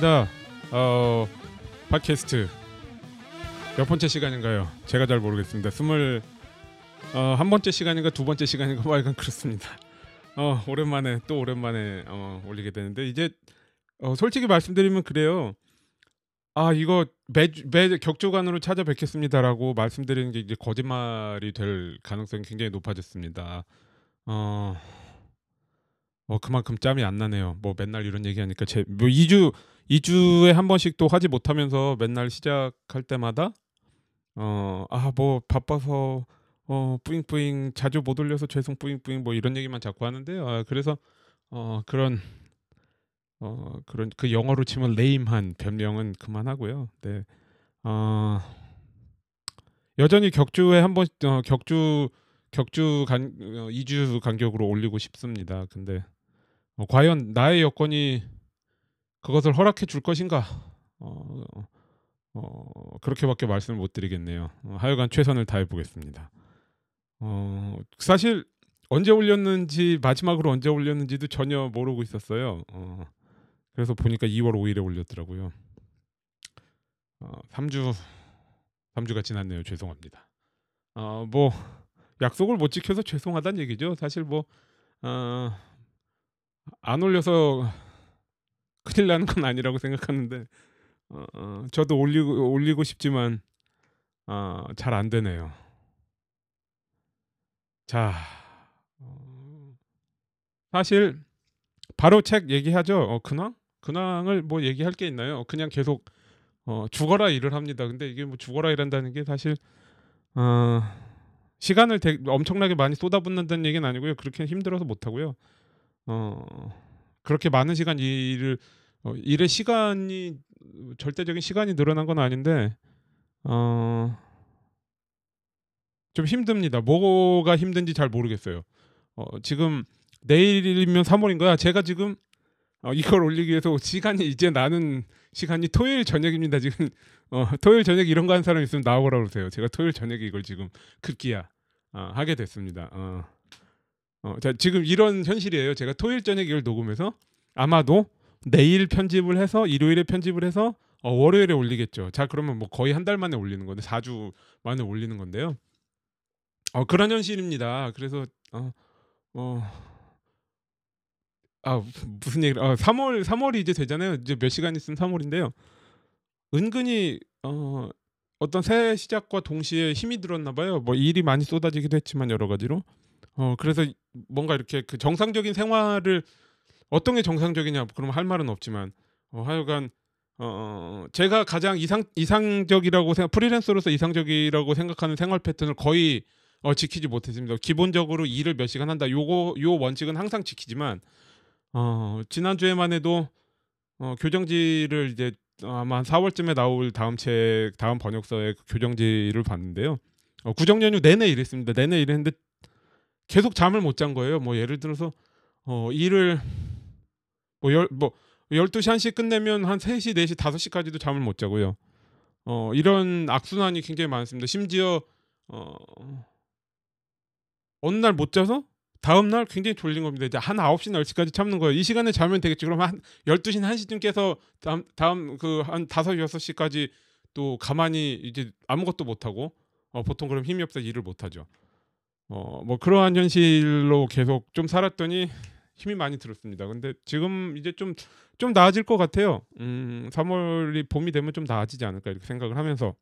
반갑습니다. 어, 팟캐스트 몇 번째 시간인가요? 제가 잘 모르겠습니다. 스물 어, 한 번째 시간인가 두 번째 시간인가 뭐 약간 그렇습니다. 어, 오랜만에 또 오랜만에 어, 올리게 되는데 이제 어, 솔직히 말씀드리면 그래요. 아 이거 매주 매 격주간으로 찾아뵙겠습니다라고 말씀드리는 게 이제 거짓말이 될 가능성이 굉장히 높아졌습니다. 어, 어 그만큼 짬이 안 나네요. 뭐 맨날 이런 얘기하니까 제뭐 2주 2주에 한 번씩 또 하지 못하면서 맨날 시작할 때마다 어 아 뭐 바빠서 어 뿌잉뿌잉 자주 못 올려서 죄송 뿌잉뿌잉 뭐 이런 얘기만 자꾸 하는데요. 아, 그래서 어 그런 어 그런 그 영어로 치면 레임한 변명은 그만하고요. 네. 어 여전히 격주에 한번 어, 격주 격주 간 어, 2주 간격으로 올리고 싶습니다. 근데 어, 과연 나의 여건이 그것을 허락해 줄 것인가? 어, 어, 그렇게밖에 말씀을 못 드리겠네요. 어, 하여간 최선을 다해 보겠습니다. 어, 사실 언제 올렸는지 마지막으로 언제 올렸는지도 전혀 모르고 있었어요. 어, 그래서 보니까 2월 5일에 올렸더라고요. 어, 3주 3주가 지났네요. 죄송합니다. 어, 뭐 약속을 못 지켜서 죄송하다는 얘기죠. 사실 뭐 어, 안 올려서 큰일 나는 건 아니라고 생각하는데 어, 어, 저도 올리고 올리고 싶지만 어, 잘 안 되네요. 자, 어, 사실 바로 책 얘기하죠. 어, 근황? 근황을 뭐 얘기할 게 있나요? 그냥 계속 어, 죽어라 일을 합니다. 근데 이게 뭐 죽어라 일한다는 게 사실 어, 시간을 되, 엄청나게 많이 쏟아붓는다는 얘기는 아니고요. 그렇게 힘들어서 못 하고요. 어, 그렇게 많은 시간 일을 어, 일의 시간이 절대적인 시간이 늘어난 건 아닌데 어, 좀 힘듭니다. 뭐가 힘든지 잘 모르겠어요. 어, 지금 내일이면 3월인 거야. 제가 지금 어, 이걸 올리기 위해서 시간이 이제 나는 시간이 토요일 저녁입니다. 지금 어, 토요일 저녁 이런 거 하는 사람 있으면 나오라 그러세요. 제가 토요일 저녁에 이걸 지금 급기야 어, 하게 됐습니다. 어. 어, 자, 지금 이런 현실이에요. 제가 토요일 저녁 이걸 녹음해서 아마도 내일 편집을 해서 일요일에 편집을 해서 어, 월요일에 올리겠죠. 자, 그러면 뭐 거의 한 달 만에 올리는 건데 4주 만에 올리는 건데요. 어, 그런 현실입니다. 그래서 어, 어, 아 무슨 얘기를? 아, 3월 3월이 이제 되잖아요. 이제 몇 시간 있으면 3월인데요. 은근히 어, 어떤 새 시작과 동시에 힘이 들었나 봐요. 뭐 일이 많이 쏟아지기도 했지만 여러 가지로. 어, 그래서 뭔가 이렇게 그 정상적인 생활을 어떤 게 정상적이냐 그러면 할 말은 없지만 어, 하여간 어, 제가 가장 이상 이상적이라고 생각 프리랜서로서 이상적이라고 생각하는 생활 패턴을 거의 어, 지키지 못했습니다. 기본적으로 일을 몇 시간 한다. 요거 요 원칙은 항상 지키지만 어, 지난주에만 해도 어, 교정지를 이제 아마 한 4월쯤에 나올 다음 책 다음 번역서의 그 교정지를 봤는데요. 어, 구정 연휴 내내 일했습니다. 내내 일했는데 계속 잠을 못 잔 거예요. 뭐 예를 들어서 어, 일을 뭐열뭐 뭐 12시 1시 끝내면 한 3시, 4시, 5시까지도 잠을 못 자고요. 어, 이런 악순환이 굉장히 많습니다. 심지어 어, 어느 날 못 자서 다음 날 굉장히 졸린 겁니다. 이제 한 9시나 10시까지 참는 거예요. 이 시간에 자면 되겠지. 그럼 한 12시나 1시쯤 깨서 다음 다음 그 한 5, 6시까지 또 가만히 이제 아무것도 못 하고 어, 보통 그럼 힘이 없어 일을 못 하죠. 어, 뭐 그러한 현실로 계속 좀 살았더니 힘이 많이 들었습니다. 근데 지금 이제 좀좀 나아질 것 같아요. 음, 3월이 봄이 되면 좀 나아지지 않을까 이렇게 생각을 하면서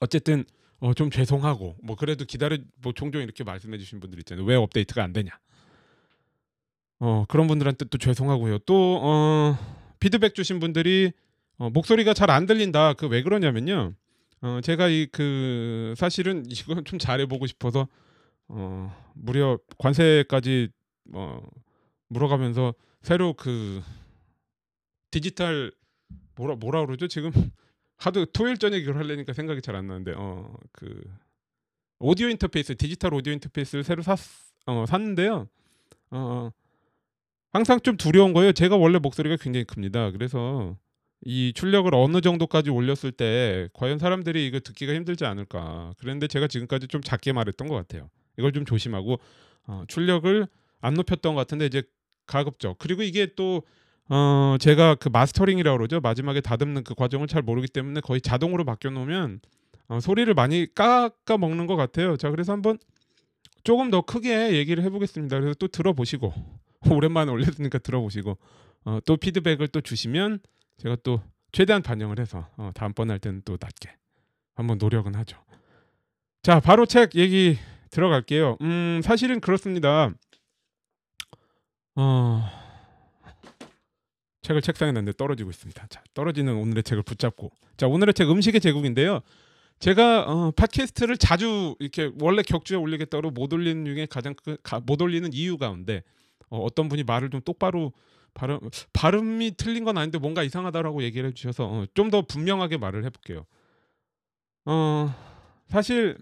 어쨌든 어, 좀 죄송하고 뭐 그래도 기다려 뭐 종종 이렇게 말씀해 주신 분들 있잖아요. 왜 업데이트가 안 되냐. 어, 그런 분들한테 또 죄송하고요. 또 어, 피드백 주신 분들이 어, 목소리가 잘 안 들린다. 그 왜 그러냐면요. 어, 제가 이 그 사실은 이건 좀 잘해 보고 싶어서 어, 무려 관세까지 어, 물어가면서 새로 그 디지털 뭐라 뭐라 그러죠? 지금 하도 토요일 저녁에 이걸 하려니까 생각이 잘 안 나는데 어 그 오디오 인터페이스 디지털 오디오 인터페이스를 새로 샀 어, 샀는데요. 어 항상 좀 두려운 거예요. 제가 원래 목소리가 굉장히 큽니다. 그래서 이 출력을 어느 정도까지 올렸을 때 과연 사람들이 이거 듣기가 힘들지 않을까. 그런데 제가 지금까지 좀 작게 말했던 것 같아요. 이걸 좀 조심하고 어, 출력을 안 높였던 것 같은데 이제 가급적 그리고 이게 또 어 제가 그 마스터링이라고 그러죠. 마지막에 다듬는 그 과정을 잘 모르기 때문에 거의 자동으로 바뀌어 놓으면 어, 소리를 많이 깎아 먹는 것 같아요. 자 그래서 한번 조금 더 크게 얘기를 해보겠습니다. 그래서 또 들어보시고 오랜만에 올렸으니까 들어보시고 어, 또 피드백을 또 주시면 제가 또 최대한 반영을 해서 어, 다음번 할 때는 또 낮게 한번 노력은 하죠. 자 바로 책 얘기 들어갈게요. 음 사실은 그렇습니다. 어 책을 책상에 놨는데 떨어지고 있습니다. 자 떨어지는 오늘의 책을 붙잡고 자 오늘의 책 음식의 제국인데요. 제가 어, 팟캐스트를 자주 이렇게 원래 격주에 올리겠다고 못 올리는 중에 가장 그, 가, 못 올리는 이유 가운데 어, 어떤 분이 말을 좀 똑바로 발음 발음이 틀린 건 아닌데 뭔가 이상하다라고 얘기를 해주셔서 어, 좀더 분명하게 말을 해볼게요. 어 사실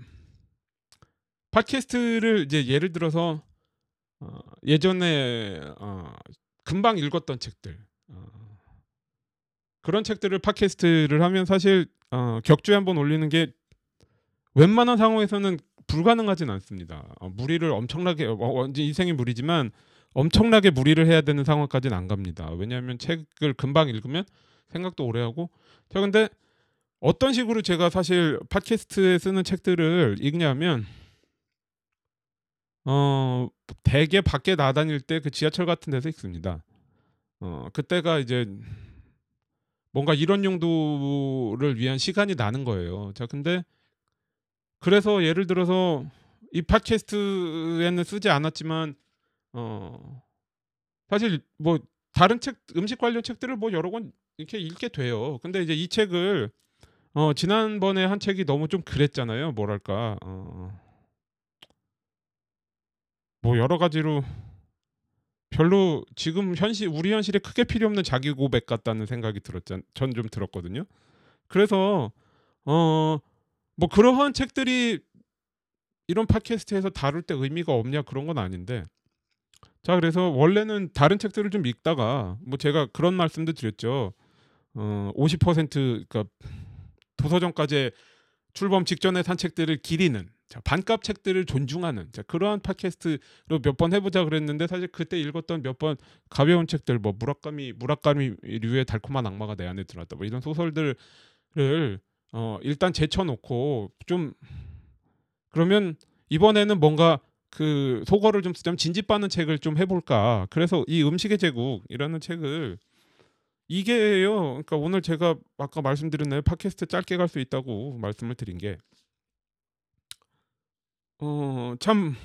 팟캐스트를 이제 예를 들어서 어, 예전에 어, 금방 읽었던 책들 어, 그런 책들을 팟캐스트를 하면 사실 어, 격주에 한번 올리는 게 웬만한 상황에서는 불가능하진 않습니다. 어, 무리를 엄청나게 어, 어, 인생이 무리지만 엄청나게 무리를 해야 되는 상황까지는 안 갑니다. 왜냐하면 책을 금방 읽으면 생각도 오래 하고 자 근데 어떤 식으로 제가 사실 팟캐스트에 쓰는 책들을 읽냐면 어 대개 밖에 나다닐 때 그 지하철 같은 데서 읽습니다. 어 그때가 이제 뭔가 이런 용도를 위한 시간이 나는 거예요. 자 근데 그래서 예를 들어서 이 팟캐스트에는 쓰지 않았지만 어 사실 뭐 다른 책 음식 관련 책들을 뭐 여러 권 이렇게 읽게 돼요. 근데 이제 이 책을 어 지난번에 한 책이 너무 좀 그랬잖아요. 뭐랄까 어, 뭐 여러 가지로 별로 지금 현실 우리 현실에 크게 필요 없는 자기 고백 같다는 생각이 들었잖 전 좀 들었거든요. 그래서 어 뭐 그러한 책들이 이런 팟캐스트에서 다룰 때 의미가 없냐 그런 건 아닌데 자 그래서 원래는 다른 책들을 좀 읽다가 뭐 제가 그런 말씀도 드렸죠. 어50% 그러니까 도서점까지 출범 직전에 산 책들을 기리는 자, 반값 책들을 존중하는 자, 그러한 팟캐스트로 몇 번 해보자 그랬는데 사실 그때 읽었던 몇 번 가벼운 책들 뭐 무라카미 무라카미류의 달콤한 악마가 내 안에 들어왔다 뭐 이런 소설들을 어, 일단 제쳐놓고 좀 그러면 이번에는 뭔가 그 소거를 좀 쓰자면 진지빠는 책을 좀 해볼까. 그래서 이 음식의 제국이라는 책을 이게요. 그러니까 오늘 제가 아까 말씀드렸나요? 팟캐스트 짧게 갈 수 있다고 말씀을 드린 게 어, 참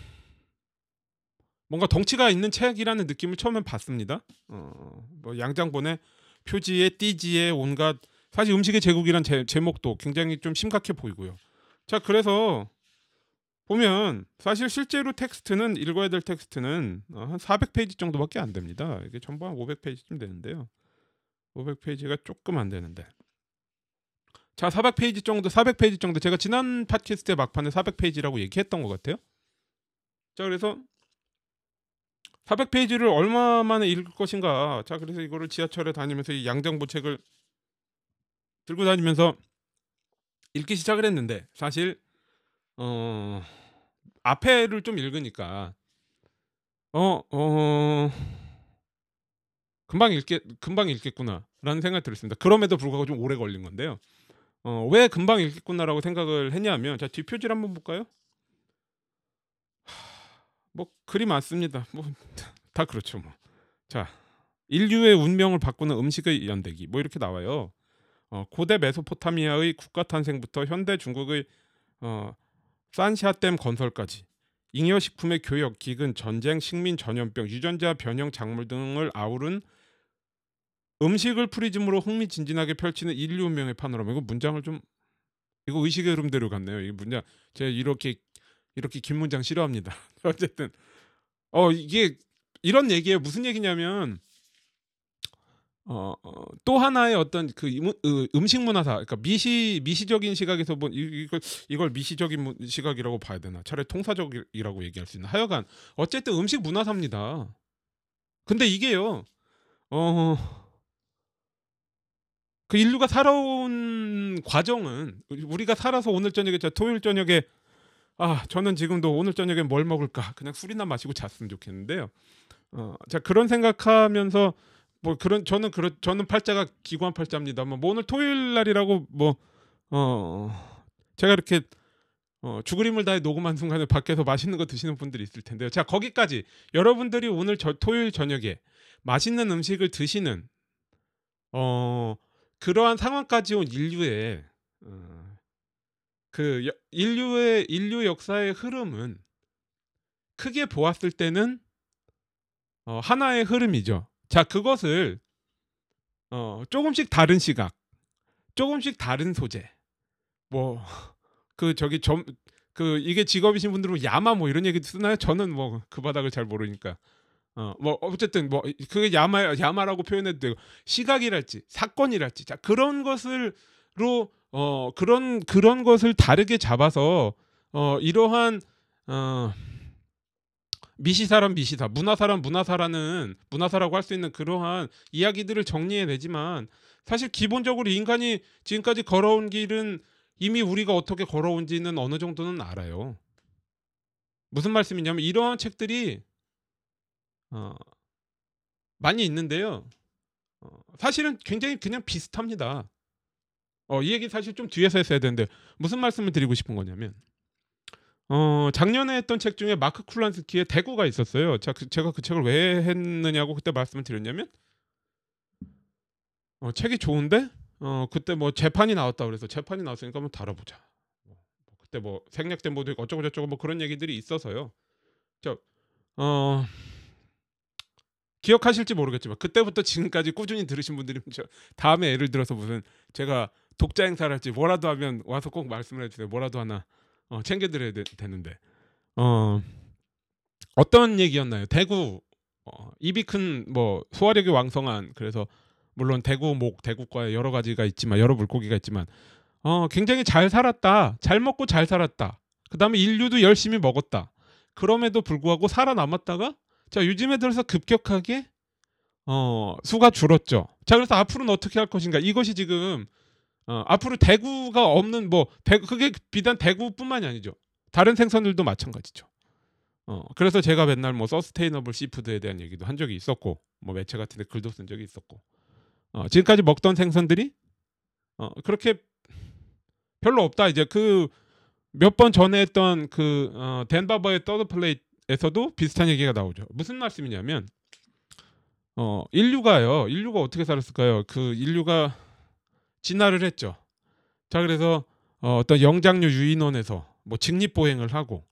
뭔가 덩치가 있는 책이라는 느낌을 처음엔 받습니다. 어, 뭐 양장본의 표지에 띠지에 온갖 사실 음식의 제국이란 제, 제목도 굉장히 좀 심각해 보이고요. 자, 그래서 보면 사실 실제로 텍스트는 읽어야 될 텍스트는 어, 한 400페이지 정도밖에 안 됩니다. 이게 전부 한 500페이지쯤 되는데요. 500페이지가 조금 안 되는데. 자, 400페이지 정도, 400페이지 정도 제가 지난 팟캐스트의 막판에 400페이지라고 얘기했던 것 같아요. 자, 그래서 400페이지를 얼마 만에 읽을 것인가? 자, 그래서 이거를 지하철에 다니면서 이 양정부 책을 들고 다니면서 읽기 시작을 했는데 사실 어 앞에를 좀 읽으니까 어 어, 금방 읽게 금방 읽겠구나라는 생각이 들었습니다. 그럼에도 불구하고 좀 오래 걸린 건데요. 어, 왜 금방 읽겠구나라고 생각을 했냐면 자 뒷표지를 한번 볼까요? 뭐 글이 많습니다. 뭐 다 그렇죠 뭐. 자 인류의 운명을 바꾸는 음식의 연대기 뭐 이렇게 나와요. 어, 고대 메소포타미아의 국가 탄생부터 현대 중국의 어, 산샤댐 건설까지 잉여 식품의 교역, 기근, 전쟁, 식민 전염병, 유전자 변형 작물 등을 아우른 음식을 프리즘으로 흥미진진하게 펼치는 인류 운명의 파노라마. 이거 문장을 좀 이거 의식의 흐름대로 갔네요. 이 문장 제가 이렇게 이렇게 긴 문장 싫어합니다. 어쨌든 어 이게 이런 얘기에 무슨 얘기냐면 어, 어, 또 하나의 어떤 그 음, 식 문화사, 그러니까 미시 미시적인 시각에서 본 이걸 이걸 미시적인 시각이라고 봐야 되나? 차라리 통사적이라고 얘기할 수 있나? 하여간 어쨌든 음식 문화사입니다. 근데 이게요, 어, 그 인류가 살아온 과정은 우리가 살아서 오늘 저녁에 저 토요일 저녁에 아 저는 지금도 오늘 저녁에 뭘 먹을까 그냥 술이나 마시고 잤으면 좋겠는데요. 어, 자 그런 생각하면서 뭐 그런 저는 그런 저는 팔자가 기관 팔자입니다만 뭐 오늘 토요일 날이라고 뭐 어 제가 이렇게 어, 죽을 힘을 다해 녹음한 순간에 밖에서 맛있는 거 드시는 분들이 있을 텐데요. 자 거기까지 여러분들이 오늘 저, 토요일 저녁에 맛있는 음식을 드시는 어 그러한 상황까지 온 인류의 어, 그 여- 인류의 인류 역사의 흐름은 크게 보았을 때는 어, 하나의 흐름이죠. 자 그것을 어, 조금씩 다른 시각, 조금씩 다른 소재, 뭐 그 저기 점 그 이게 직업이신 분들은 야마 뭐 이런 얘기 쓰나요? 저는 뭐 그 바닥을 잘 모르니까 어 뭐 어쨌든 뭐 그게 야마 야마라고 표현해도 되고 시각이랄지 사건이랄지 자 그런 것을로 어 그런 그런 것을 다르게 잡아서 어 이러한 어 미시사람 미시사 문화사람 문화사라는 문화사라고 할 수 있는 그러한 이야기들을 정리해내지만 사실 기본적으로 인간이 지금까지 걸어온 길은 이미 우리가 어떻게 걸어온지는 어느 정도는 알아요. 무슨 말씀이냐면 이러한 책들이 어, 많이 있는데요. 어, 사실은 굉장히 그냥 비슷합니다. 어, 이 얘기 사실 좀 뒤에서 했어야 되는데 무슨 말씀을 드리고 싶은 거냐면 어, 작년에 했던 책 중에 마크 쿨란스키의 대구가 있었어요. 자, 그, 제가 그 책을 왜 했느냐고 그때 말씀을 드렸냐면 어, 책이 좋은데 어, 그때 뭐 재판이 나왔다 그래서 재판이 나왔으니까 한번 다뤄보자. 뭐, 그때 뭐 생략된 있고 어쩌고 저쩌고 뭐 그런 얘기들이 있어서요. 저 어, 기억하실지 모르겠지만 그때부터 지금까지 꾸준히 들으신 분들이 저 다음에 예를 들어서 무슨 제가 독자 행사를 할지 뭐라도 하면 와서 꼭 말씀을 해주세요. 뭐라도 하나 어, 챙겨드려야 되, 되는데 어, 어떤 얘기였나요? 대구 어, 입이 큰 뭐 소화력이 왕성한 그래서 물론 대구 목 대구과에 여러 가지가 있지만 여러 물고기가 있지만 어, 굉장히 잘 살았다. 잘 먹고 잘 살았다. 그다음에 인류도 열심히 먹었다. 그럼에도 불구하고 살아남았다가 자 요즘에 들어서 급격하게 어, 수가 줄었죠. 자 그래서 앞으로는 어떻게 할 것인가? 이것이 지금 어, 앞으로 대구가 없는 뭐 대구 그게 비단 대구뿐만이 아니죠. 다른 생선들도 마찬가지죠. 어, 그래서 제가 맨날 뭐 sustainable seafood에 대한 얘기도 한 적이 있었고 뭐 매체 같은 데 글도 쓴 적이 있었고 어, 지금까지 먹던 생선들이 어, 그렇게 별로 없다. 이제 그 몇 번 전에 했던 그 어, 덴바버의 더드 플레이 에서도 비슷한 얘기가 나오죠. 무슨 말씀이냐면 어, 인류가요. 인류가 어떻게 살았을까요? 그 인류가 진화를 했죠. 자 그래서 어, 어떤 영장류 유인원에서 뭐 직립 보행을 하고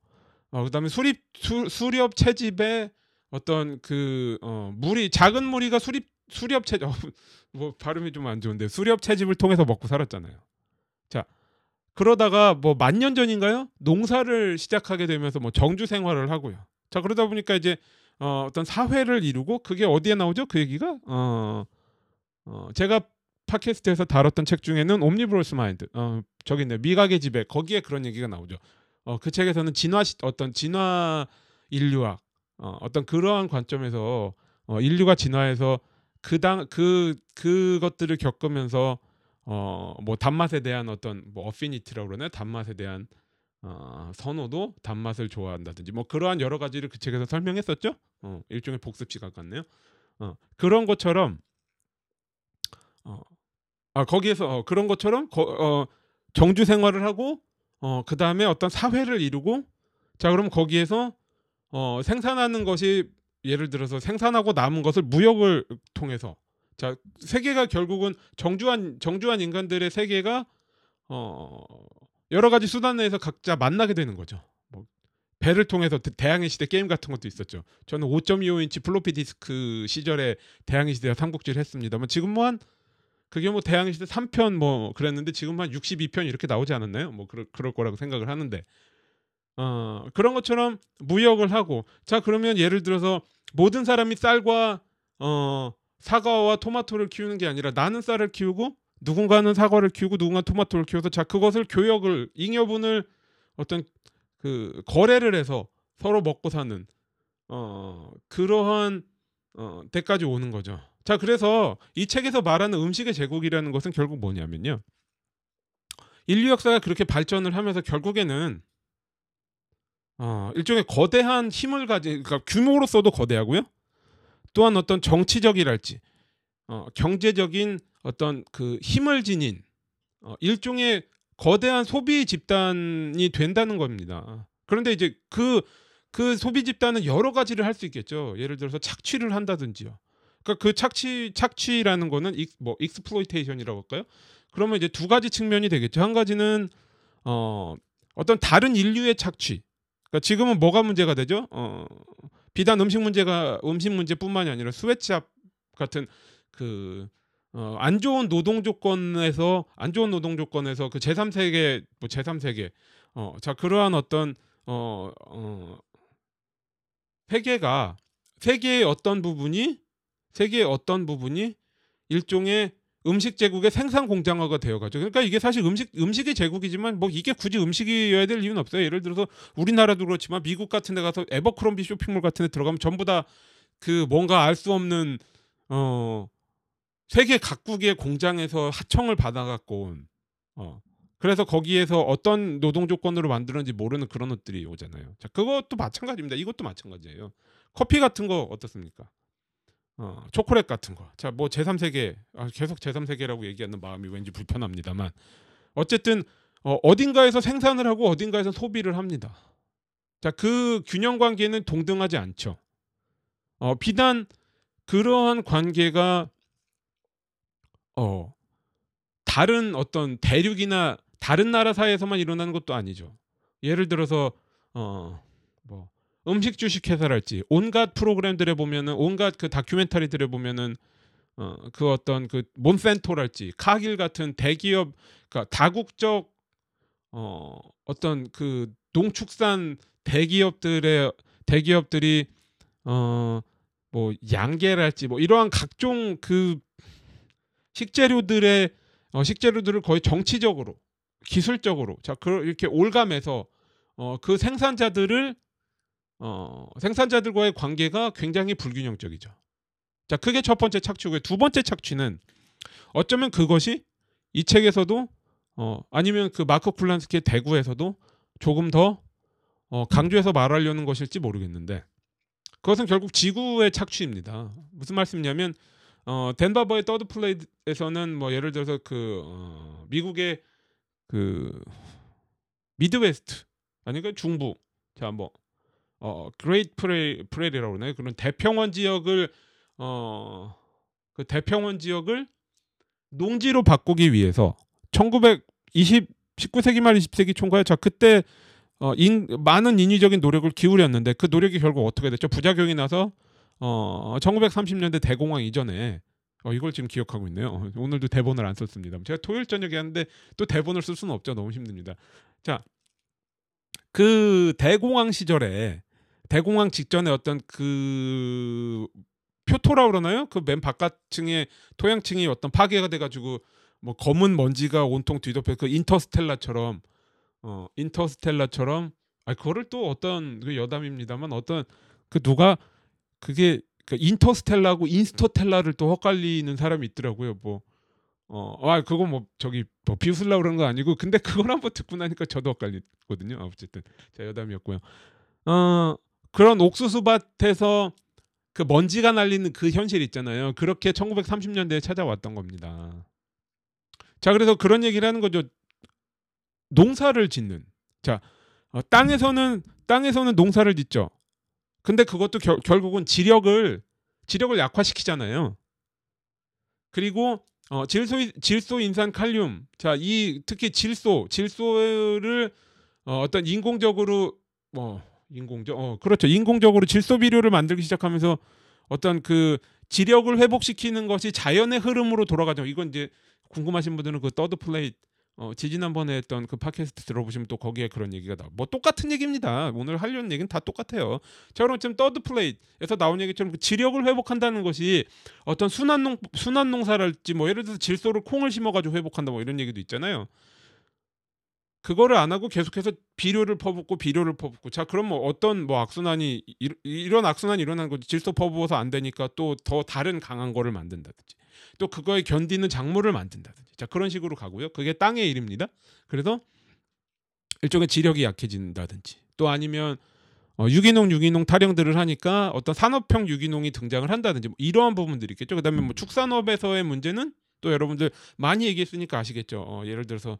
어, 그다음에 수립 수, 수렵 채집에 어떤 그 어, 무리 작은 무리가 수립 수렵 채집 어, 뭐 발음이 좀 안 좋은데 수렵 채집을 통해서 먹고 살았잖아요. 자 그러다가 뭐 만년 전인가요? 농사를 시작하게 되면서 뭐 정주 생활을 하고요. 자 그러다 보니까 이제 어, 어떤 사회를 이루고 그게 어디에 나오죠? 그 얘기가 어, 어, 제가 팟캐스트에서 다뤘던 책 중에는 옴니브로스 마인드 어, 저기 있네 미각의 지배 거기에 그런 얘기가 나오죠. 어, 그 책에서는 진화 시, 어떤 진화 인류학 어, 어떤 그러한 관점에서 어, 인류가 진화해서 그당 그 그것들을 겪으면서 어뭐 단맛에 대한 어떤 뭐 어피니티라고 그러나 단맛에 대한 어, 선호도 단맛을 좋아한다든지 뭐 그러한 여러 가지를 그 책에서 설명했었죠. 어, 일종의 복습 시각 같네요. 어, 그런 것처럼 어, 아 거기에서 어, 그런 것처럼 거, 어, 정주 생활을 하고 어, 그 다음에 어떤 사회를 이루고 자 그럼 거기에서 어, 생산하는 것이 예를 들어서 생산하고 남은 것을 무역을 통해서 자 세계가 결국은 정주한 정주한 인간들의 세계가 어 여러 가지 수단 내에서 각자 만나게 되는 거죠. 뭐 배를 통해서 대- 대항해 시대 게임 같은 것도 있었죠. 저는 5.25인치 플로피 디스크 시절에 대항해 시대와 삼국지를 했습니다만 지금 뭐한 그게 뭐 대항해 시대 3편 뭐 그랬는데 지금 한 62편 이렇게 나오지 않았나요? 뭐 그럴, 그럴 거라고 생각을 하는데 어 그런 것처럼 무역을 하고 자 그러면 예를 들어서 모든 사람이 쌀과 어 사과와 토마토를 키우는 게 아니라 나는 쌀을 키우고 누군가는 사과를 키우고 누군가는 토마토를 키워서 자 그것을 교역을 잉여분을 어떤 그 거래를 해서 서로 먹고 사는 어 그러한 어 때까지 오는 거죠. 자 그래서 이 책에서 말하는 음식의 제국이라는 것은 결국 뭐냐면요. 인류 역사가 그렇게 발전을 하면서 결국에는 어, 일종의 거대한 힘을 가진 그러니까 규모로서도 거대하고요. 또한 어떤 정치적이랄지 어, 경제적인 어떤 그 힘을 지닌 어, 일종의 거대한 소비 집단이 된다는 겁니다. 그런데 이제 그, 그 소비 집단은 여러 가지를 할 수 있겠죠. 예를 들어서 착취를 한다든지요. 그러니까 그 착취 착취라는 거는 ex, 뭐 exploitation이라고 할까요? 그러면 이제 두 가지 측면이 되겠죠. 한 가지는 어, 어떤 다른 인류의 착취. 그러니까 지금은 뭐가 문제가 되죠? 어, 비단 음식 문제가 음식 문제뿐만이 아니라 sweatshop 같은 그 어, 안 좋은 노동 조건에서 안 좋은 노동 조건에서 그 제3세계 뭐 제3세계 어, 자 그러한 어떤 어, 어 세계가 세계의 어떤 부분이 세계의 어떤 부분이 일종의 음식 제국의 생산 공장화가 되어가죠. 그러니까 이게 사실 음식 음식이 제국이지만 뭐 이게 굳이 음식이어야 될 이유는 없어요. 예를 들어서 우리나라도 그렇지만 미국 같은 데 가서 에버크롬비 쇼핑몰 같은 데 들어가면 전부 다 그 뭔가 알 수 없는 어 세계 각국의 공장에서 하청을 받아갖고 온 어. 그래서 거기에서 어떤 노동 조건으로 만들었는지 모르는 그런 옷들이 오잖아요. 자, 그것도 마찬가지입니다. 이것도 마찬가지예요. 커피 같은 거 어떻습니까? 어, 초콜릿 같은 거. 자, 뭐 제3세계 아, 계속 제3세계라고 얘기하는 마음이 왠지 불편합니다만 어쨌든 어, 어딘가에서 생산을 하고 어딘가에서 소비를 합니다. 자, 그 균형 관계는 동등하지 않죠. 어, 비단 그러한 관계가 어, 다른 어떤 대륙이나 다른 나라 사이에서만 일어나는 것도 아니죠. 예를 들어서 어, 뭐 음식 주식 회사랄지 온갖 프로그램들에 보면은 온갖 그 다큐멘터리들에 보면은 어, 그 어떤 그 몬센토랄지 카길 같은 대기업 그러니까 다국적 어, 어떤 그 농축산 대기업들의 대기업들이 어, 뭐 양계랄지 뭐 이러한 각종 그 식재료들의 어, 식재료들을 거의 정치적으로 기술적으로 자 그, 이렇게 올감해서 어, 그 생산자들을 어, 생산자들과의 관계가 굉장히 불균형적이죠. 자, 그게 첫 번째 착취고요. 두 번째 착취는 어쩌면 그것이 이 책에서도 어, 아니면 그 마크 쿨란스키의 대구에서도 조금 더 어, 강조해서 말하려는 것일지 모르겠는데 그것은 결국 지구의 착취입니다. 무슨 말씀이냐면 어, 댄 바버의 The Third Plate에서는 뭐 예를 들어서 그 어, 미국의 그 Midwest 아니까 중부 자 뭐 어, Great Prai Prairie라고 그러나요? 그런 대평원 지역을 어, 그 대평원 지역을 농지로 바꾸기 위해서 1920 19세기 말 20세기 총괄 자 그때 어, 인, 많은 인위적인 노력을 기울였는데 그 노력이 결국 어떻게 됐죠? 부작용이 나서 어, 1930년대 대공황 이전에 어, 이걸 지금 기억하고 있네요. 어, 오늘도 대본을 안 썼습니다. 제가 토요일 저녁에 하는데 또 대본을 쓸 수는 없죠. 너무 힘듭니다. 자, 그 대공황 시절에 대공황 직전에 어떤 그 표토라 그러나요? 그 맨 바깥층에 토양층이 어떤 파괴가 돼가지고 뭐 검은 먼지가 온통 뒤덮여 그 인터스텔라처럼 어 인터스텔라처럼 아 그거를 또 어떤 그 여담입니다만 어떤 그 누가 그게 그 인터스텔라고 인스터텔라를 또 헛갈리는 사람이 있더라고요. 뭐 어, 아 그거 뭐 저기 뭐 비웃으려고 그런 거 아니고 근데 그걸 한번 듣고 나니까 저도 헛갈리거든요. 어쨌든 제 여담이었고요. 어 그런 옥수수밭에서 그 먼지가 날리는 그 현실 있잖아요. 그렇게 1930년대에 찾아왔던 겁니다. 자, 그래서 그런 얘기를 하는 거죠. 농사를 짓는. 자, 어, 땅에서는 땅에서는 농사를 짓죠. 근데 그것도 겨, 결국은 지력을 지력을 약화시키잖아요. 그리고 어, 질소 질소 인산 칼륨. 자, 이 특히 질소 질소를 어, 어떤 인공적으로 뭐 인공적 어 그렇죠 인공적으로 질소 비료를 만들기 시작하면서 어떤 그 지력을 회복시키는 것이 자연의 흐름으로 돌아가죠. 이건 이제 궁금하신 분들은 그 The Third Plate 어, 지지난번에 했던 그 팟캐스트 들어보시면 또 거기에 그런 얘기가 나와. 뭐 똑같은 얘기입니다. 오늘 하려는 얘기는 다 똑같아요. 자 그럼 지금 The Third Plate에서 나온 얘기처럼 그 지력을 회복한다는 것이 어떤 순환 농 순환 농사랄지 뭐 예를 들어서 질소를 콩을 심어 가지고 회복한다 뭐 이런 얘기도 있잖아요. 그거를 안 하고 계속해서 비료를 퍼붓고 비료를 퍼붓고. 자 그럼 뭐 어떤 뭐 악순환이 이, 이런 악순환이 일어나는 거지. 질소 퍼부어서 안 되니까 또 더 다른 강한 거를 만든다든지. 또 그거에 견디는 작물을 만든다든지. 자 그런 식으로 가고요. 그게 땅의 일입니다. 그래서 일종의 지력이 약해진다든지. 또 아니면 어, 유기농 유기농 타령들을 하니까 어떤 산업형 유기농이 등장을 한다든지. 뭐 이러한 부분들이 있겠죠. 그다음에 뭐 축산업에서의 문제는 또 여러분들 많이 얘기했으니까 아시겠죠. 어, 예를 들어서 어,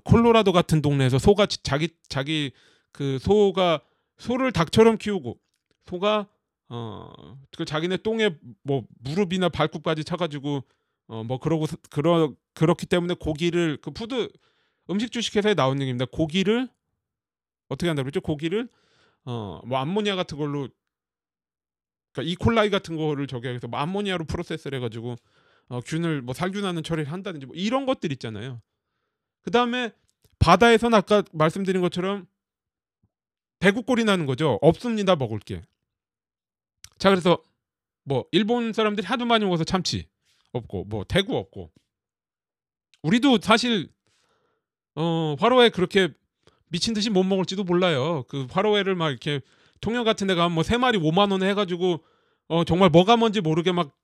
콜로라도 같은 동네에서 소가 지- 자기 자기 그 소가 소를 닭처럼 키우고 소가 어그 자기네 똥에 뭐 무릎이나 발굽까지 차가지고 어 뭐 그러고 서- 그러 그렇기 때문에 고기를 그 Food 음식 주식회사에 나온 얘기입니다. 고기를 어떻게 한다고 그랬죠? 고기를 어 뭐 암모니아 같은 걸로 그러니까 이콜라이 같은 거를 저기 해서 뭐 암모니아로 프로세스를 해가지고 어, 균을 뭐 살균하는 처리를 한다든지 뭐 이런 것들 있잖아요. 그 다음에 바다에서는 아까 말씀드린 것처럼 대구꼴이 나는 거죠. 없습니다 먹을 게. 자 그래서 뭐 일본 사람들이 하도 많이 먹어서 참치 없고 뭐 대구 없고 우리도 사실 어 화로에 그렇게 미친 듯이 못 먹을지도 몰라요. 그 화로회를 막 이렇게 통영 같은 데 가면 뭐 세 마리 5만 원에 해가지고 어 정말 뭐가 뭔지 모르게 막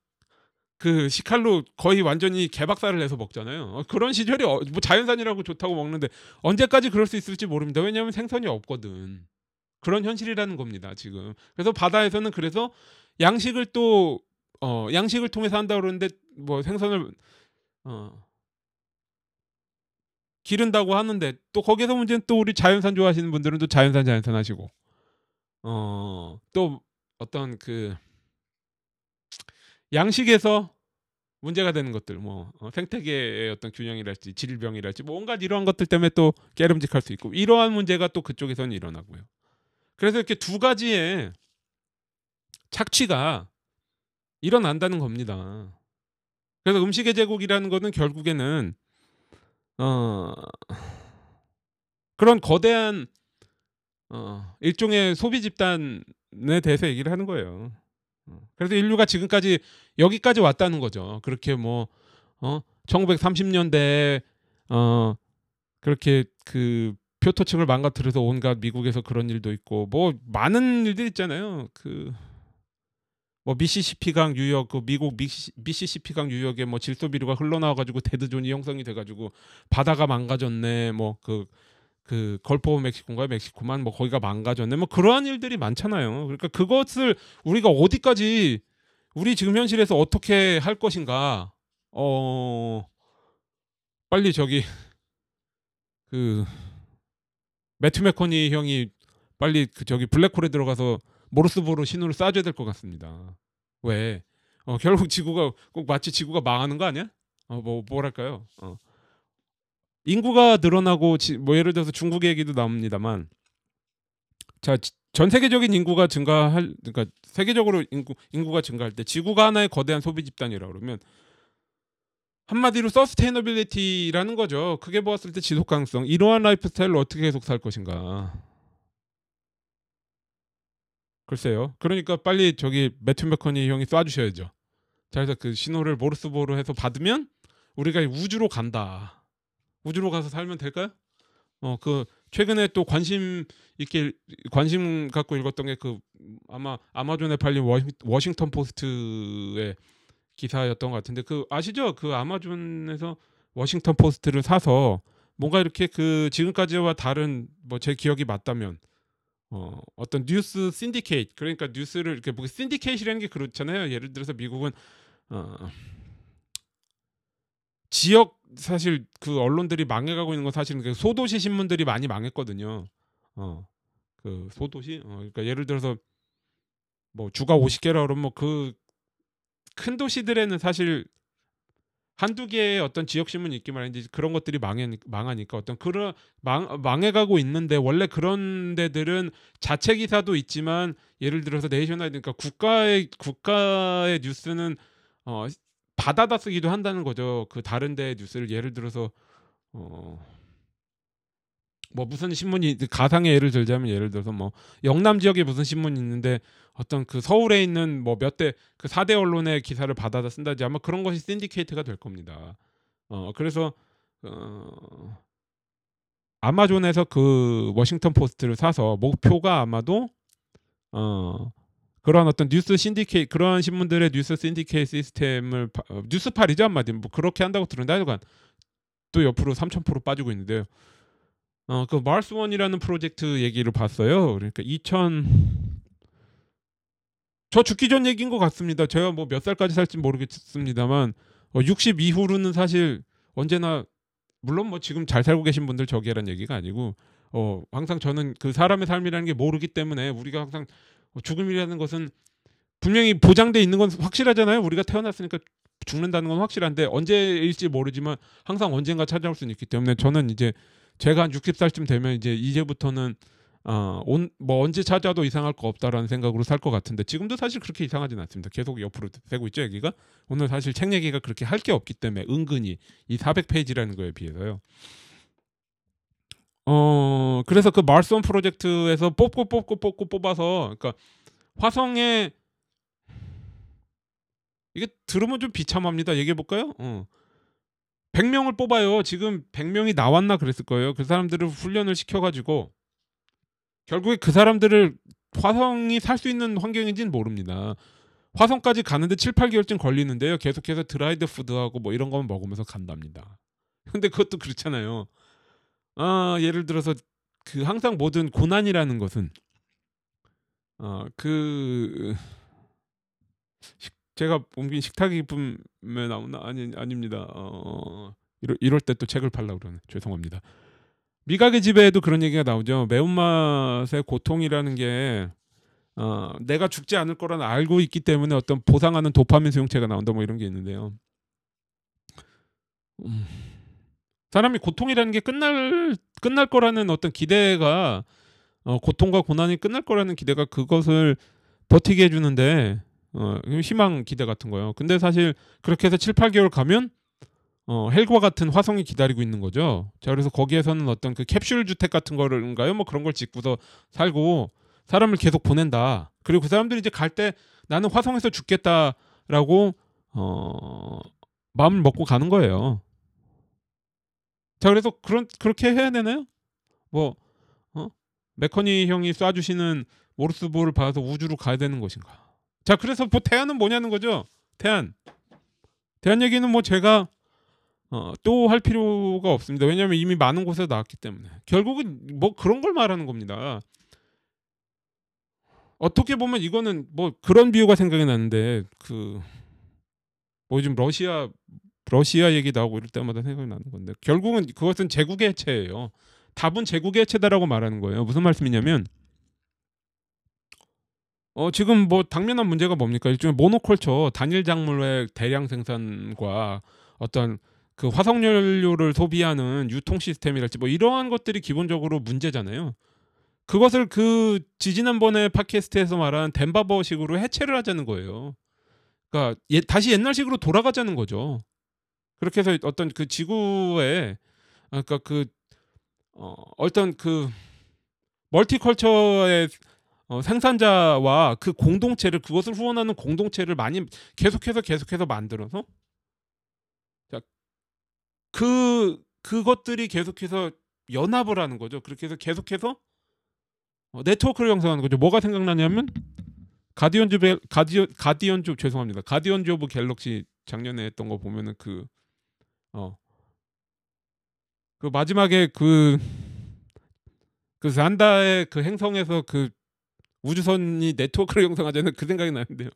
그 식칼로 거의 완전히 개박살을 내서 먹잖아요. 어, 그런 시절이 어, 뭐 자연산이라고 좋다고 먹는데 언제까지 그럴 수 있을지 모릅니다. 왜냐하면 생선이 없거든. 그런 현실이라는 겁니다. 지금. 그래서 바다에서는 그래서 양식을 또 어, 양식을 통해서 한다 그러는데 뭐 생선을 어, 기른다고 하는데 또 거기서 문제는 또 우리 자연산 좋아하시는 분들은 또 자연산 자연산 하시고 어, 또 어떤 그 양식에서 문제가 되는 것들 뭐 어, 생태계의 어떤 균형이랄지 질병이랄지 뭐 온갖 이러한 것들 때문에 또 깨름직할 수 있고 이러한 문제가 또 그쪽에서는 일어나고요. 그래서 이렇게 두 가지의 착취가 일어난다는 겁니다. 그래서 음식의 제국이라는 것은 결국에는 어 그런 거대한 어 일종의 소비 집단에 대해서 얘기를 하는 거예요. 어, 그래서 인류가 지금까지 여기까지 왔다는 거죠. 그렇게 뭐 어, 1930년대에 어 그렇게 그 표토층을 망가뜨려서 온갖 미국에서 그런 일도 있고 뭐 많은 일들 있잖아요. 그 뭐 미시시피강 유역 그 미국 미시, 미시시피강 유역에 뭐 질소 비료가 흘러나와 가지고 dead zone이 형성이 돼 가지고 바다가 망가졌네. 뭐 그 그 Gulf of Mexico인가요? 멕시코만 뭐 거기가 망가졌네. 뭐 그러한 일들이 많잖아요. 그러니까 그것을 우리가 어디까지 우리 지금 현실에서 어떻게 할 것인가? 어 빨리 저기 그 매튜 맥커너히 형이 빨리 그 저기 블랙홀에 들어가서 모르스 부호로 신호를 쏴줘야 될 것 같습니다. 왜? 어 결국 지구가 꼭 마치 지구가 망하는 거 아니야? 어뭐 뭐랄까요? 어 인구가 늘어나고 지, 뭐 예를 들어서 중국 얘기도 나옵니다만 자 전 세계적인 인구가 증가할 그러니까 세계적으로 인구 인구가 증가할 때 지구가 하나의 거대한 소비 집단이라 그러면 한마디로 sustainability라는 거죠. 크게 보았을 때 지속 가능성. 이러한 라이프 스타일로 어떻게 계속 살 것인가. 글쎄요. 그러니까 빨리 저기 매튜 맥커너히 형이 쏴 주셔야죠. 자, 그래서 그 신호를 모르스 부호로 해서 받으면 우리가 우주로 간다. 우주로 가서 살면 될까요? 어, 그 최근에 또 관심 있게 관심 갖고 읽었던 게 그 아마 아마존에 팔린 워싱, 워싱 턴 포스트의 기사였던 것 같은데 그 아시죠? 그 아마존에서 워싱턴 포스트를 사서 뭔가 이렇게 그 지금까지와 다른 뭐 제 기억이 맞다면 어 어떤 뉴스 신디케이트 그러니까 뉴스를 이렇게 뭐 신디케이트라는 게 그렇잖아요. 예를 들어서 미국은 어 지역 사실 그 언론들이 망해가고 있는 건 사실은 그 소도시 신문들이 많이 망했거든요. 어 그 소도시 어 그러니까 예를 들어서 뭐 주가 50개라 그러면 뭐 그 큰 도시들에는 사실 한두 개의 어떤 지역 신문이 있기 마련이지 그런 것들이 망해, 망하니까 어떤 그런 망, 망해가고 있는데 원래 그런 데들은 자체 기사도 있지만 예를 들어서 네이셔널 그러니까 국가의 국가의 뉴스는 어 받아다 쓰기도 한다는 거죠. 그 다른 데 뉴스를 예를 들어서 어 뭐 무슨 신문이 가상의 예를 들자면 예를 들어서 뭐 영남 지역에 무슨 신문이 있는데 어떤 그 서울에 있는 뭐 몇 대그 4대 언론의 기사를 받아다 쓴다지 아마 그런 것이 신디케이트가 될 겁니다. 어 그래서 어 아마존에서 그 워싱턴 포스트를 사서 목표가 아마도 어 그런 어떤 뉴스 신디케이 그런 신문들의 뉴스 신디케이트 시스템을 바- 어, 뉴스팔이죠 한마디로 뭐 그렇게 한다고 들었는데 하여간 또 옆으로 3,000% 빠지고 있는데요. 어 그 Mars One이라는 프로젝트 얘기를 봤어요. 그러니까 2000 저 죽기 전 얘기인 것 같습니다. 제가 뭐 몇 살까지 살지 모르겠습니다만 어, 60 이후로는 사실 언제나 물론 뭐 지금 잘 살고 계신 분들 저기란 얘기가 아니고 어 항상 저는 그 사람의 삶이라는 게 모르기 때문에 우리가 항상 어, 죽음이라는 것은 분명히 보장돼 있는 건 확실하잖아요. 우리가 태어났으니까 죽는다는 건 확실한데 언제일지 모르지만 항상 언젠가 찾아올 수는 있기 때문에 저는 이제 제가 한 60살쯤 되면 이제 이제부터는 어, 온, 뭐 언제 찾아도 이상할 거 없다라는 생각으로 살 것 같은데 지금도 사실 그렇게 이상하진 않습니다. 계속 옆으로 되고 있죠, 얘기가. 오늘 사실 책 얘기가 그렇게 할 게 없기 때문에 은근히 이 400페이지라는 거에 비해서요. 어, 그래서 그 마르스원 프로젝트에서 뽑고 뽑고 뽑고 뽑아서 그러니까 화성에 이게 들으면 좀 비참합니다. 얘기해 볼까요? 어. 100명을 뽑아요. 지금 100명이 나왔나 그랬을 거예요. 그 사람들을 훈련을 시켜 가지고 결국에 그 사람들을 화성이 살 수 있는 환경인지는 모릅니다. 화성까지 가는데 7, 8개월쯤 걸리는데요. 계속해서 드라이드 푸드하고 뭐 이런 거만 먹으면서 간답니다. 근데 그것도 그렇잖아요. 아, 예를 들어서 그 항상 모든 고난이라는 것은 어그 제가 옮긴 식탁 기쁨에 나오나 아니 아닙니다. 어 이럴, 이럴 때 또 책을 팔라 그러네. 죄송합니다. 미각의 지배에도 그런 얘기가 나오죠. 매운맛의 고통이라는 게 어, 내가 죽지 않을 거라는 알고 있기 때문에 어떤 보상하는 도파민 수용체가 나온다 뭐 이런 게 있는데요. 음, 사람이 고통이라는 게 끝날 끝날 거라는 어떤 기대가 어, 고통과 고난이 끝날 거라는 기대가 그것을 버티게 해주는데 어, 희망 기대 같은 거예요. 근데 사실 그렇게 해서 7, 8개월 가면 어, 헬과 같은 화성이 기다리고 있는 거죠. 자, 그래서 거기에서는 어떤 그 캡슐 주택 같은 거를인가요? 뭐 그런 걸 짓고서 살고 사람을 계속 보낸다. 그리고 그 사람들이 이제 갈 때 나는 화성에서 죽겠다라고 어, 마음을 먹고 가는 거예요. 자, 그래서 그런 그렇게 해야 되나요? 뭐 어? 메커니 형이 쏴주시는 모르스볼을 받아서 우주로 가야 되는 것인가? 자, 그래서 뭐 대안은 뭐냐는 거죠. 대안. 대안 얘기는 뭐 제가 어, 또 할 필요가 없습니다. 왜냐하면 이미 많은 곳에서 나왔기 때문에. 결국은 뭐 그런 걸 말하는 겁니다. 어떻게 보면 이거는 뭐 그런 비유가 생각이 나는데 그 뭐 요즘 러시아 러시아 얘기 나오고 이럴 때마다 생각이 나는 건데 결국은 그것은 제국의 해체예요. 답은 제국의 해체다라고 말하는 거예요. 무슨 말씀이냐면 어 지금 뭐 당면한 문제가 뭡니까? 일종의 모노컬처 단일 작물의 대량 생산과 어떤 그 화석 연료를 소비하는 유통 시스템이랄지 뭐 이러한 것들이 기본적으로 문제잖아요. 그것을 그 지지난번에 팟캐스트에서 말한 덴바버식으로 해체를 하자는 거예요. 그러니까 예, 다시 옛날식으로 돌아가자는 거죠. 그렇게 해서 어떤 그 지구에 그러니까 그 어, 어떤 그 multiculture의 어, 생산자와 그 공동체를 그것을 후원하는 공동체를 많이 계속해서 계속해서 만들어서 그 그것들이 계속해서 연합을 하는 거죠. 그렇게 해서 계속해서 어, 네트워크를 형성하는 거죠. 뭐가 생각나냐면 Guardians 베, Guardian Guardians 죄송합니다. Guardians of Galaxy 작년에 했던 거 보면은 그 어. 그 마지막에 그, 그 산다의 그 행성에서 그 우주선이 네트워크를 형성하자는 그 생각이 나는데요.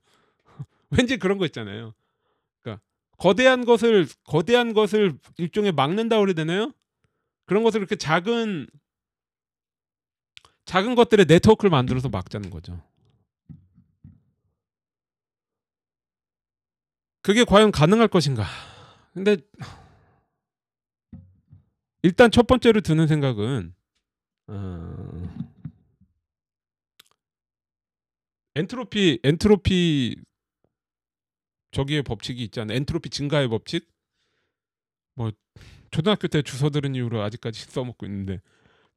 왠지 그런 거 있잖아요. 거대한 것을 거대한 것을 일종의 막는다 그래야 되나요? 그런 것을 이렇게 작은 작은 것들의 네트워크를 만들어서 막자는 거죠. 그게 과연 가능할 것인가? 근데 일단 첫 번째로 드는 생각은 어... 엔트로피 엔트로피 저기에 법칙이 있잖아요. 엔트로피 증가의 법칙. 뭐 초등학교 때 주워 들은 이후로 아직까지 써먹고 있는데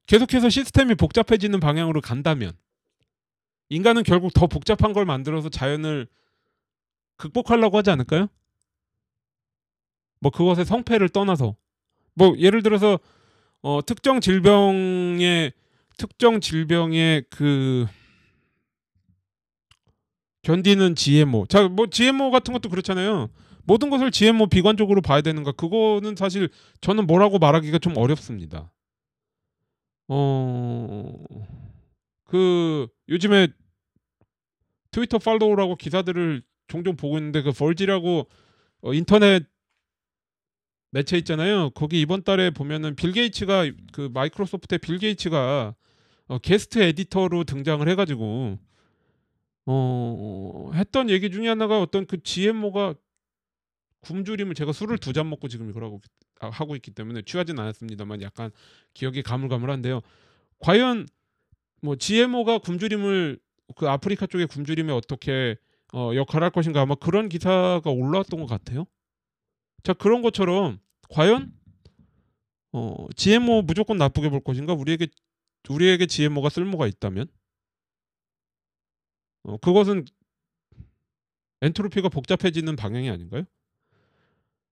계속해서 시스템이 복잡해지는 방향으로 간다면 인간은 결국 더 복잡한 걸 만들어서 자연을 극복하려고 하지 않을까요? 뭐 그것의 성패를 떠나서 뭐 예를 들어서 어, 특정 질병의 특정 질병의 그 견디는 GMO. 자, 뭐 GMO 같은 것도 그렇잖아요. 모든 것을 GMO 비관적으로 봐야 되는가? 그거는 사실 저는 뭐라고 말하기가 좀 어렵습니다. 어, 그 요즘에 트위터 팔로우라고 기사들을 종종 보고 있는데 그 벌지라고 어, 인터넷 매체 있잖아요. 거기 이번 달에 보면은 빌 게이츠가 그 마이크로소프트의 빌 게이츠가 어, 게스트 에디터로 등장을 해가지고 어, 했던 얘기 중에 하나가 어떤 그 GMO가 굶주림을 제가 술을 두 잔 먹고 지금 이걸 하고, 아, 하고 있기 때문에 취하진 않았습니다만 약간 기억이 가물가물한데요. 과연 뭐 GMO가 굶주림을 그 아프리카 쪽의 굶주림에 어떻게 어, 역할할 것인가 아마 그런 기사가 올라왔던 것 같아요. 자 그런 것처럼 과연 어, GMO 무조건 나쁘게 볼 것인가 우리에게 우리에게 GMO가 쓸모가 있다면 어, 그것은 엔트로피가 복잡해지는 방향이 아닌가요?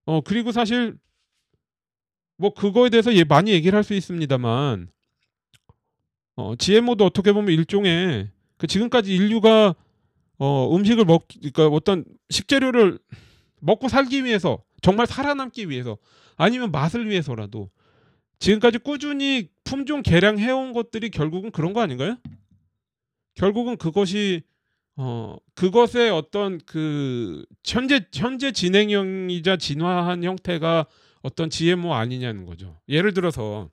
어 그리고 사실 뭐 그거에 대해서 예, 많이 얘기를 할 수 있습니다만 어, GMO도 어떻게 보면 일종의 그 지금까지 인류가 어, 음식을 먹 그러니까 어떤 식재료를 먹고 살기 위해서 정말 살아남기 위해서 아니면 맛을 위해서라도 지금까지 꾸준히 품종 개량해 온 것들이 결국은 그런 거 아닌가요? 결국은 그것이 어 그것의 어떤 그 현재 현재 진행형이자 진화한 형태가 어떤 GMO 아니냐는 거죠. 예를 들어서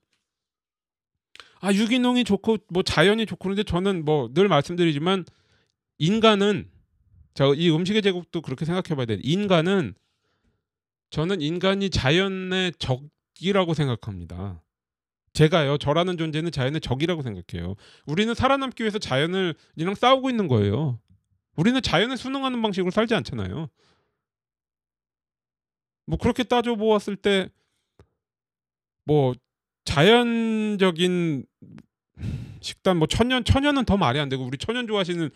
아 유기농이 좋고 뭐 자연이 좋고 그런데 저는 뭐 늘 말씀드리지만 인간은 저 이 음식의 제국도 그렇게 생각해봐야 돼. 인간은 저는 인간이 자연의 적이라고 생각합니다. 제가요 저라는 존재는 자연의 적이라고 생각해요. 우리는 살아남기 위해서 자연을 이랑 싸우고 있는 거예요. 우리는 자연에 순응하는 방식으로 살지 않잖아요. 뭐 그렇게 따져 보았을 때 뭐 자연적인 식단 뭐 천연 천연은 더 말이 안 되고 우리 천연 좋아하시는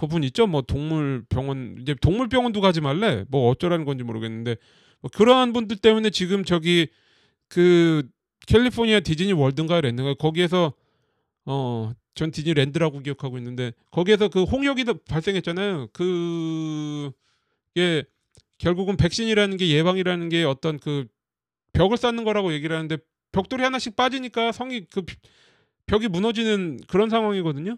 그분 있죠? 뭐 동물 병원 이제 동물 병원도 가지 말래? 뭐 어쩌라는 건지 모르겠는데. 뭐 그러한 분들 때문에 지금 저기 그 캘리포니아 디즈니 월드인가요 랜드가 거기에서 어 전 디즈니 랜드라고 기억하고 있는데 거기에서 그 홍역이 발생했잖아요. 그게 결국은 백신이라는 게 예방이라는 게 어떤 그 벽을 쌓는 거라고 얘기를 하는데 벽돌이 하나씩 빠지니까 성이 그 벽이 무너지는 그런 상황이거든요.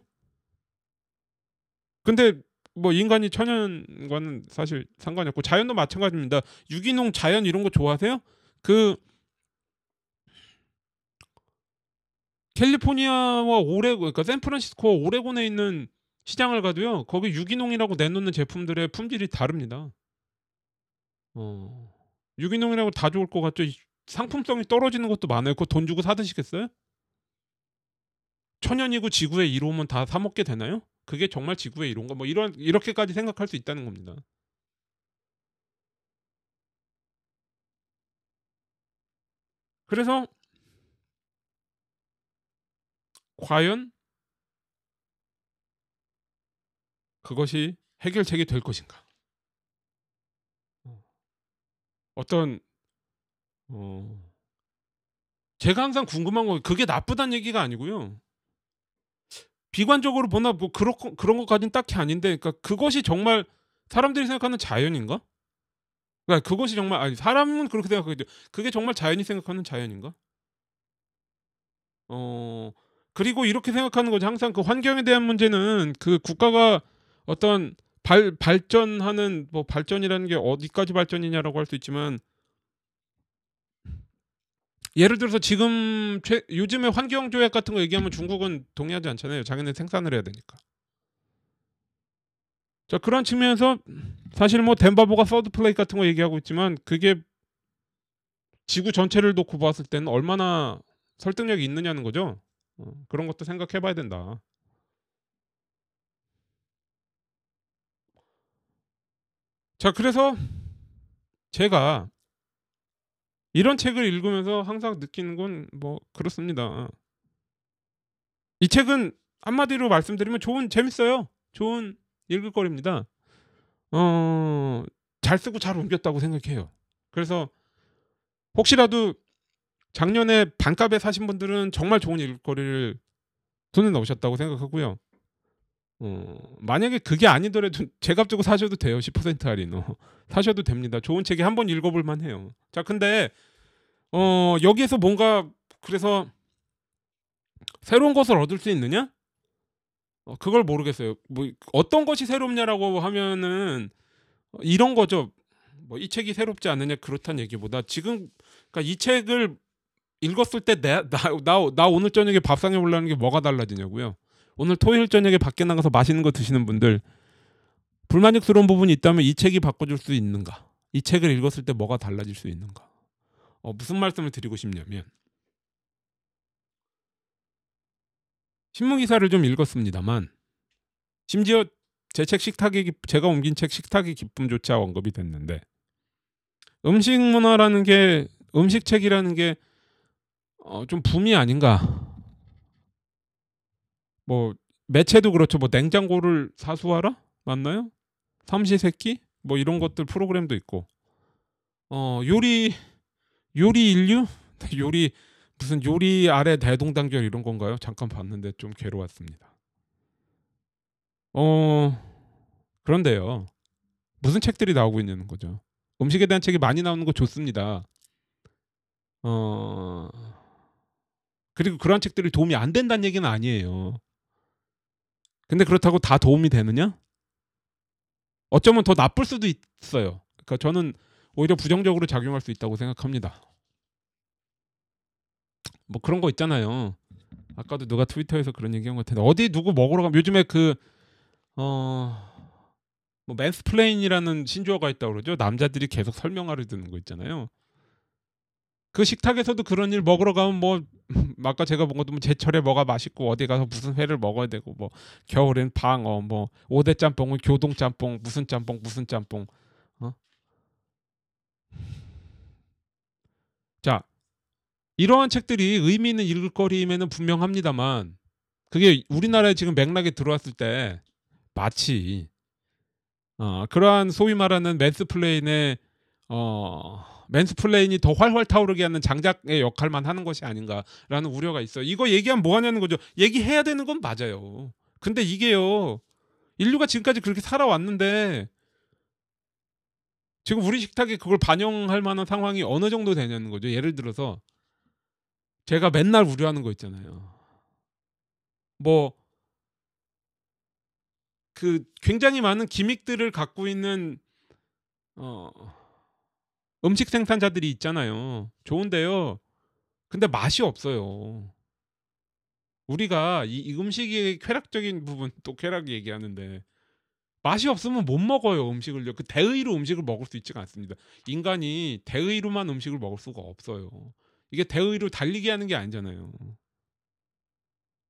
근데 뭐 인간이 천연과는 사실 상관이 없고 자연도 마찬가지입니다. 유기농 자연 이런 거 좋아하세요? 그 캘리포니아와 오레 그러니까 샌프란시스코와 오레곤에 있는 시장을 가도요. 거기 유기농이라고 내놓는 제품들의 품질이 다릅니다. 어. 유기농이라고 다 좋을 것 같죠. 상품성이 떨어지는 것도 많아요. 그거 돈 주고 사 드시겠어요? 천연이고 지구의 이로우면 다사 먹게 되나요? 그게 정말 지구의 이로운가? 뭐 이런 이렇게까지 생각할 수 있다는 겁니다. 그래서 과연 그것이 해결책이 될 것인가? 어떤 어 제가 항상 궁금한 건 그게 나쁘다는 얘기가 아니고요. 비관적으로 보나 뭐 그런 그런 것까지는 딱히 아닌데 그러니까 그것이 정말 사람들이 생각하는 자연인가? 그러니까 그것이 정말 아니 사람은 그렇게 생각하겠죠. 그게 정말 자연이 생각하는 자연인가? 어 그리고 이렇게 생각하는 거죠. 항상 그 환경에 대한 문제는 그 국가가 어떤 발 발전하는 뭐 발전이라는 게 어디까지 발전이냐라고 할 수 있지만 예를 들어서 지금 최, 요즘에 환경 조약 같은 거 얘기하면 중국은 동의하지 않잖아요. 자기네 생산을 해야 되니까. 자 그런 측면에서 사실 뭐 덴바보가 서드 플레이 같은 거 얘기하고 있지만 그게 지구 전체를 놓고 봤을 때는 얼마나 설득력이 있느냐는 거죠. 어, 그런 것도 생각해봐야 된다. 자 그래서 제가 이런 책을 읽으면서 항상 느끼는 건 뭐 그렇습니다. 이 책은 한마디로 말씀드리면 좋은 재밌어요. 좋은 읽을 거리입니다. 어, 잘 쓰고 잘 옮겼다고 생각해요. 그래서 혹시라도 작년에 반값에 사신 분들은 정말 좋은 읽거리를 손에 넣으셨다고 생각하고요. 어, 만약에 그게 아니더라도 제값 주고 사셔도 돼요. 10% 할인. 어, 사셔도 됩니다. 좋은 책이 한번 읽어볼 만해요. 자, 근데 어, 여기에서 뭔가 그래서 새로운 것을 얻을 수 있느냐? 어, 그걸 모르겠어요. 뭐 어떤 것이 새롭냐라고 하면은 이런 거죠. 뭐 이 책이 새롭지 않느냐 그렇다는 얘기보다 지금 그러니까 이 책을 읽었을 때 나나나 오늘 저녁에 밥상에 올라는 게 뭐가 달라지냐고요. 오늘 토요일 저녁에 밖에 나가서 맛있는 거 드시는 분들 불만족스러운 부분이 있다면 이 책이 바꿔줄 수 있는가? 이 책을 읽었을 때 뭐가 달라질 수 있는가? 어, 무슨 말씀을 드리고 싶냐면 신문 기사를 좀 읽었습니다만 심지어 제 책 식탁의 기- 제가 옮긴 책 식탁의 기쁨조차 언급이 됐는데 음식 문화라는 게 음식 책이라는 게 어, 좀 붐이 아닌가. 뭐 매체도 그렇죠. 뭐 냉장고를 사수하라 맞나요? 삼시세끼 뭐 이런 것들 프로그램도 있고 어 요리 요리 인류 요리 무슨 요리 아래 대동단결 이런 건가요? 잠깐 봤는데 좀 괴로웠습니다. 어 그런데요 무슨 책들이 나오고 있는 거죠? 음식에 대한 책이 많이 나오는 거 좋습니다. 어 그리고 그런 책들이 도움이 안 된다는 얘기는 아니에요. 근데 그렇다고 다 도움이 되느냐? 어쩌면 더 나쁠 수도 있어요. 그러니까 저는 오히려 부정적으로 작용할 수 있다고 생각합니다. 뭐 그런 거 있잖아요. 아까도 누가 트위터에서 그런 얘기한 것 같은데 어디 누구 먹으러 가면 요즘에 그 어. 뭐 mansplain이라는 신조어가 있다고 그러죠. 남자들이 계속 설명하려 드는 거 있잖아요. 그 식탁에서도 그런 일 먹으러 가면 뭐 아까 제가 본 것도 뭐 제철에 뭐가 맛있고 어디 가서 무슨 회를 먹어야 되고 뭐 겨울엔 방어 뭐 오대 짬뽕은 교동 짬뽕 무슨 짬뽕 무슨 짬뽕 어? 자 이러한 책들이 의미 있는 읽을거리임에는 분명합니다만 그게 우리나라에 지금 맥락에 들어왔을 때 마치 어, 그러한 소위 말하는 맨스플레인의 어, 맨스플레인이 더 활활 타오르게 하는 장작의 역할만 하는 것이 아닌가라는 우려가 있어요. 이거 얘기하면 뭐 하냐는 거죠. 얘기해야 되는 건 맞아요. 근데 이게요. 인류가 지금까지 그렇게 살아왔는데 지금 우리 식탁에 그걸 반영할 만한 상황이 어느 정도 되냐는 거죠. 예를 들어서 제가 맨날 우려하는 거 있잖아요. 뭐 그 굉장히 많은 기믹들을 갖고 있는 어 음식 생산자들이 있잖아요. 좋은데요. 근데 맛이 없어요. 우리가 이, 이 음식의 쾌락적인 부분 또 쾌락 얘기하는데 맛이 없으면 못 먹어요 음식을요. 그 대의로 음식을 먹을 수 있지가 않습니다. 인간이 대의로만 음식을 먹을 수가 없어요. 이게 대의로 달리게 하는 게 아니잖아요.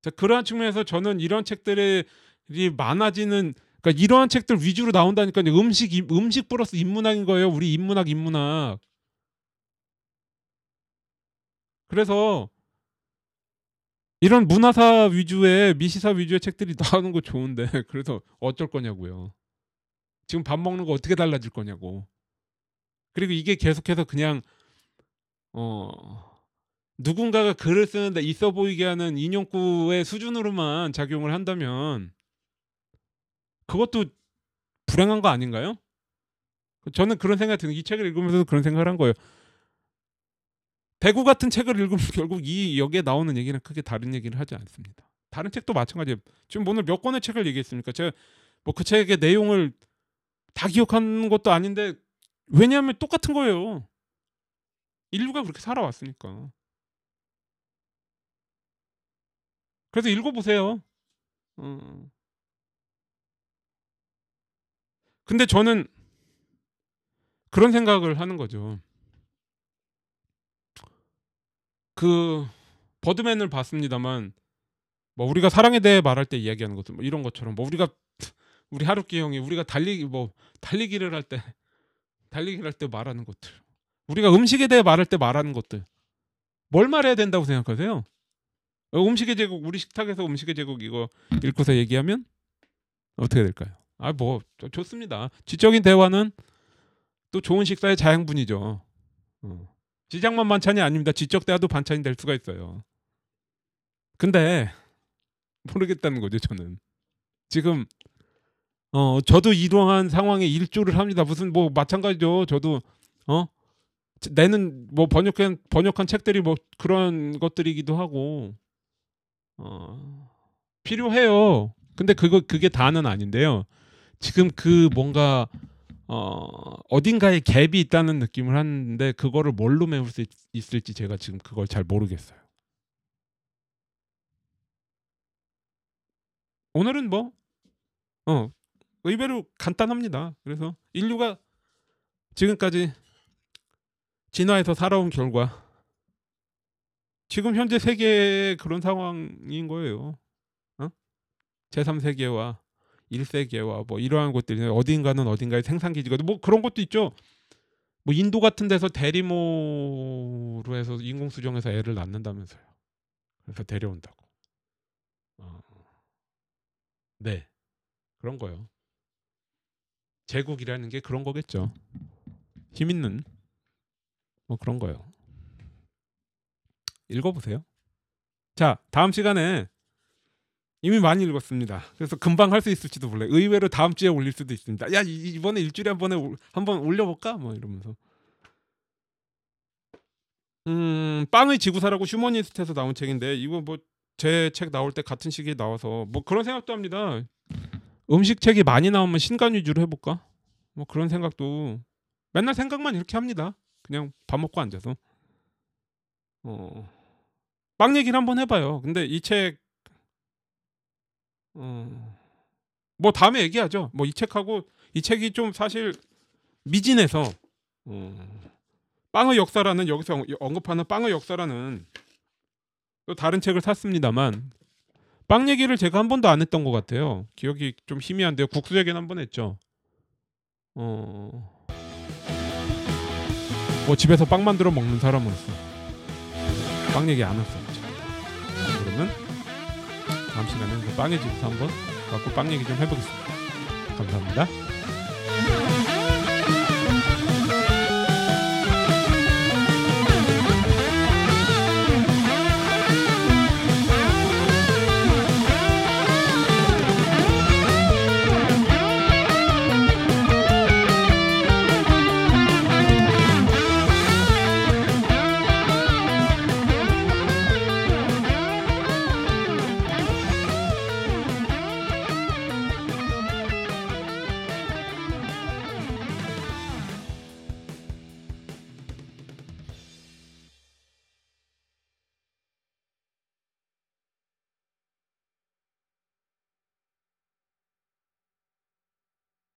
자, 그러한 측면에서 저는 이런 책들이 많아지는 그러니까 이러한 책들 위주로 나온다니까요. 음식 임- 음식 플러스 인문학인 거예요. 우리 인문학 인문학. 그래서 이런 문화사 위주의 미시사 위주의 책들이 나오는 거 좋은데 그래서 어쩔 거냐고요. 지금 밥 먹는 거 어떻게 달라질 거냐고. 그리고 이게 계속해서 그냥 어 누군가가 글을 쓰는데 있어 보이게 하는 인용구의 수준으로만 작용을 한다면 그것도 불행한 거 아닌가요? 저는 그런 생각이 드는 이 책을 읽으면서 그런 생각을 한 거예요. 대구 같은 책을 읽으면 결국 이 여기에 나오는 얘기는 크게 다른 얘기를 하지 않습니다. 다른 책도 마찬가지예요. 지금 오늘 몇 권의 책을 얘기했습니까? 제가 뭐 그 책의 내용을 다 기억하는 것도 아닌데 왜냐하면 똑같은 거예요. 인류가 그렇게 살아왔으니까. 그래서 읽어보세요. 어. 근데 저는 그런 생각을 하는 거죠. 그 버드맨을 봤습니다만 뭐 우리가 사랑에 대해 말할 때 이야기하는 것들 뭐 이런 것처럼 뭐 우리가 우리 하루키 형이 우리가 달리기 뭐 달리기를 할 때 달리기를 할 때 말하는 것들 우리가 음식에 대해 말할 때 말하는 것들 뭘 말해야 된다고 생각하세요? 어, 음식의 제국 우리 식탁에서 음식의 제국 이거 읽고서 얘기하면 어떻게 될까요? 아 뭐 좋습니다. 지적인 대화는 또 좋은 식사의 자양분이죠. 어. 지장만 반찬이 아닙니다. 지적 대화도 반찬이 될 수가 있어요. 근데 모르겠다는 거죠 저는 지금 어 저도 이러한 상황에 일조를 합니다. 무슨 뭐 마찬가지죠. 저도 어 내는 뭐 번역한 번역한 책들이 뭐 그런 것들이기도 하고 어, 필요해요. 근데 그거 그게 다는 아닌데요. 지금 그 뭔가 어, 어딘가에 갭이 있다는 느낌을 하는데 그거를 뭘로 메울 수 있, 있을지 제가 지금 그걸 잘 모르겠어요. 오늘은 뭐 어, 의외로 간단합니다. 그래서 인류가 지금까지 진화해서 살아온 결과 지금 현재 세계의 그런 상황인 거예요. 어? 제3세계와 1세계와 뭐 이러한 것들이 어딘가는 어딘가에 생산 기지가 뭐 그런 것도 있죠. 뭐 인도 같은 데서 대리모로 해서 인공 수정해서 애를 낳는다면서요. 그래서 데려온다고. 어. 네. 그런 거요. 제국이라는 게 그런 거겠죠. 힘 있는 뭐 그런 거요. 읽어보세요. 자, 다음 시간에 이미 많이 읽었습니다. 그래서 금방 할 수 있을지도 몰라요. 의외로 다음 주에 올릴 수도 있습니다. 야, 이- 이번에 일주일에 한 번에 올- 한번 올려볼까? 뭐 이러면서. 음, 빵의 지구사라고 휴머니스트에서 나온 책인데 이거 뭐 제 책 나올 때 같은 시기에 나와서 뭐 그런 생각도 합니다. 음식 책이 많이 나오면 신간 위주로 해볼까? 뭐 그런 생각도 맨날 생각만 이렇게 합니다. 그냥 밥 먹고 앉아서. 어, 빵 얘기를 한번 해봐요. 근데 이 책, 어, 뭐 다음에 얘기하죠. 뭐 이 책하고 이 책이 좀 사실 미진해서 어, 빵의 역사라는 여기서 언- 언급하는 빵의 역사라는 또 다른 책을 샀습니다만 빵 얘기를 제가 한 번도 안 했던 것 같아요. 기억이 좀 희미한데요. 국수 얘기는 한 번 했죠. 어, 뭐 집에서 빵 만들어 먹는 사람으로서 빵 얘기 안. 그러면 다음 시간에 그 빵의 집에서 한번 갖고 빵 얘기 좀 해보겠습니다. 감사합니다.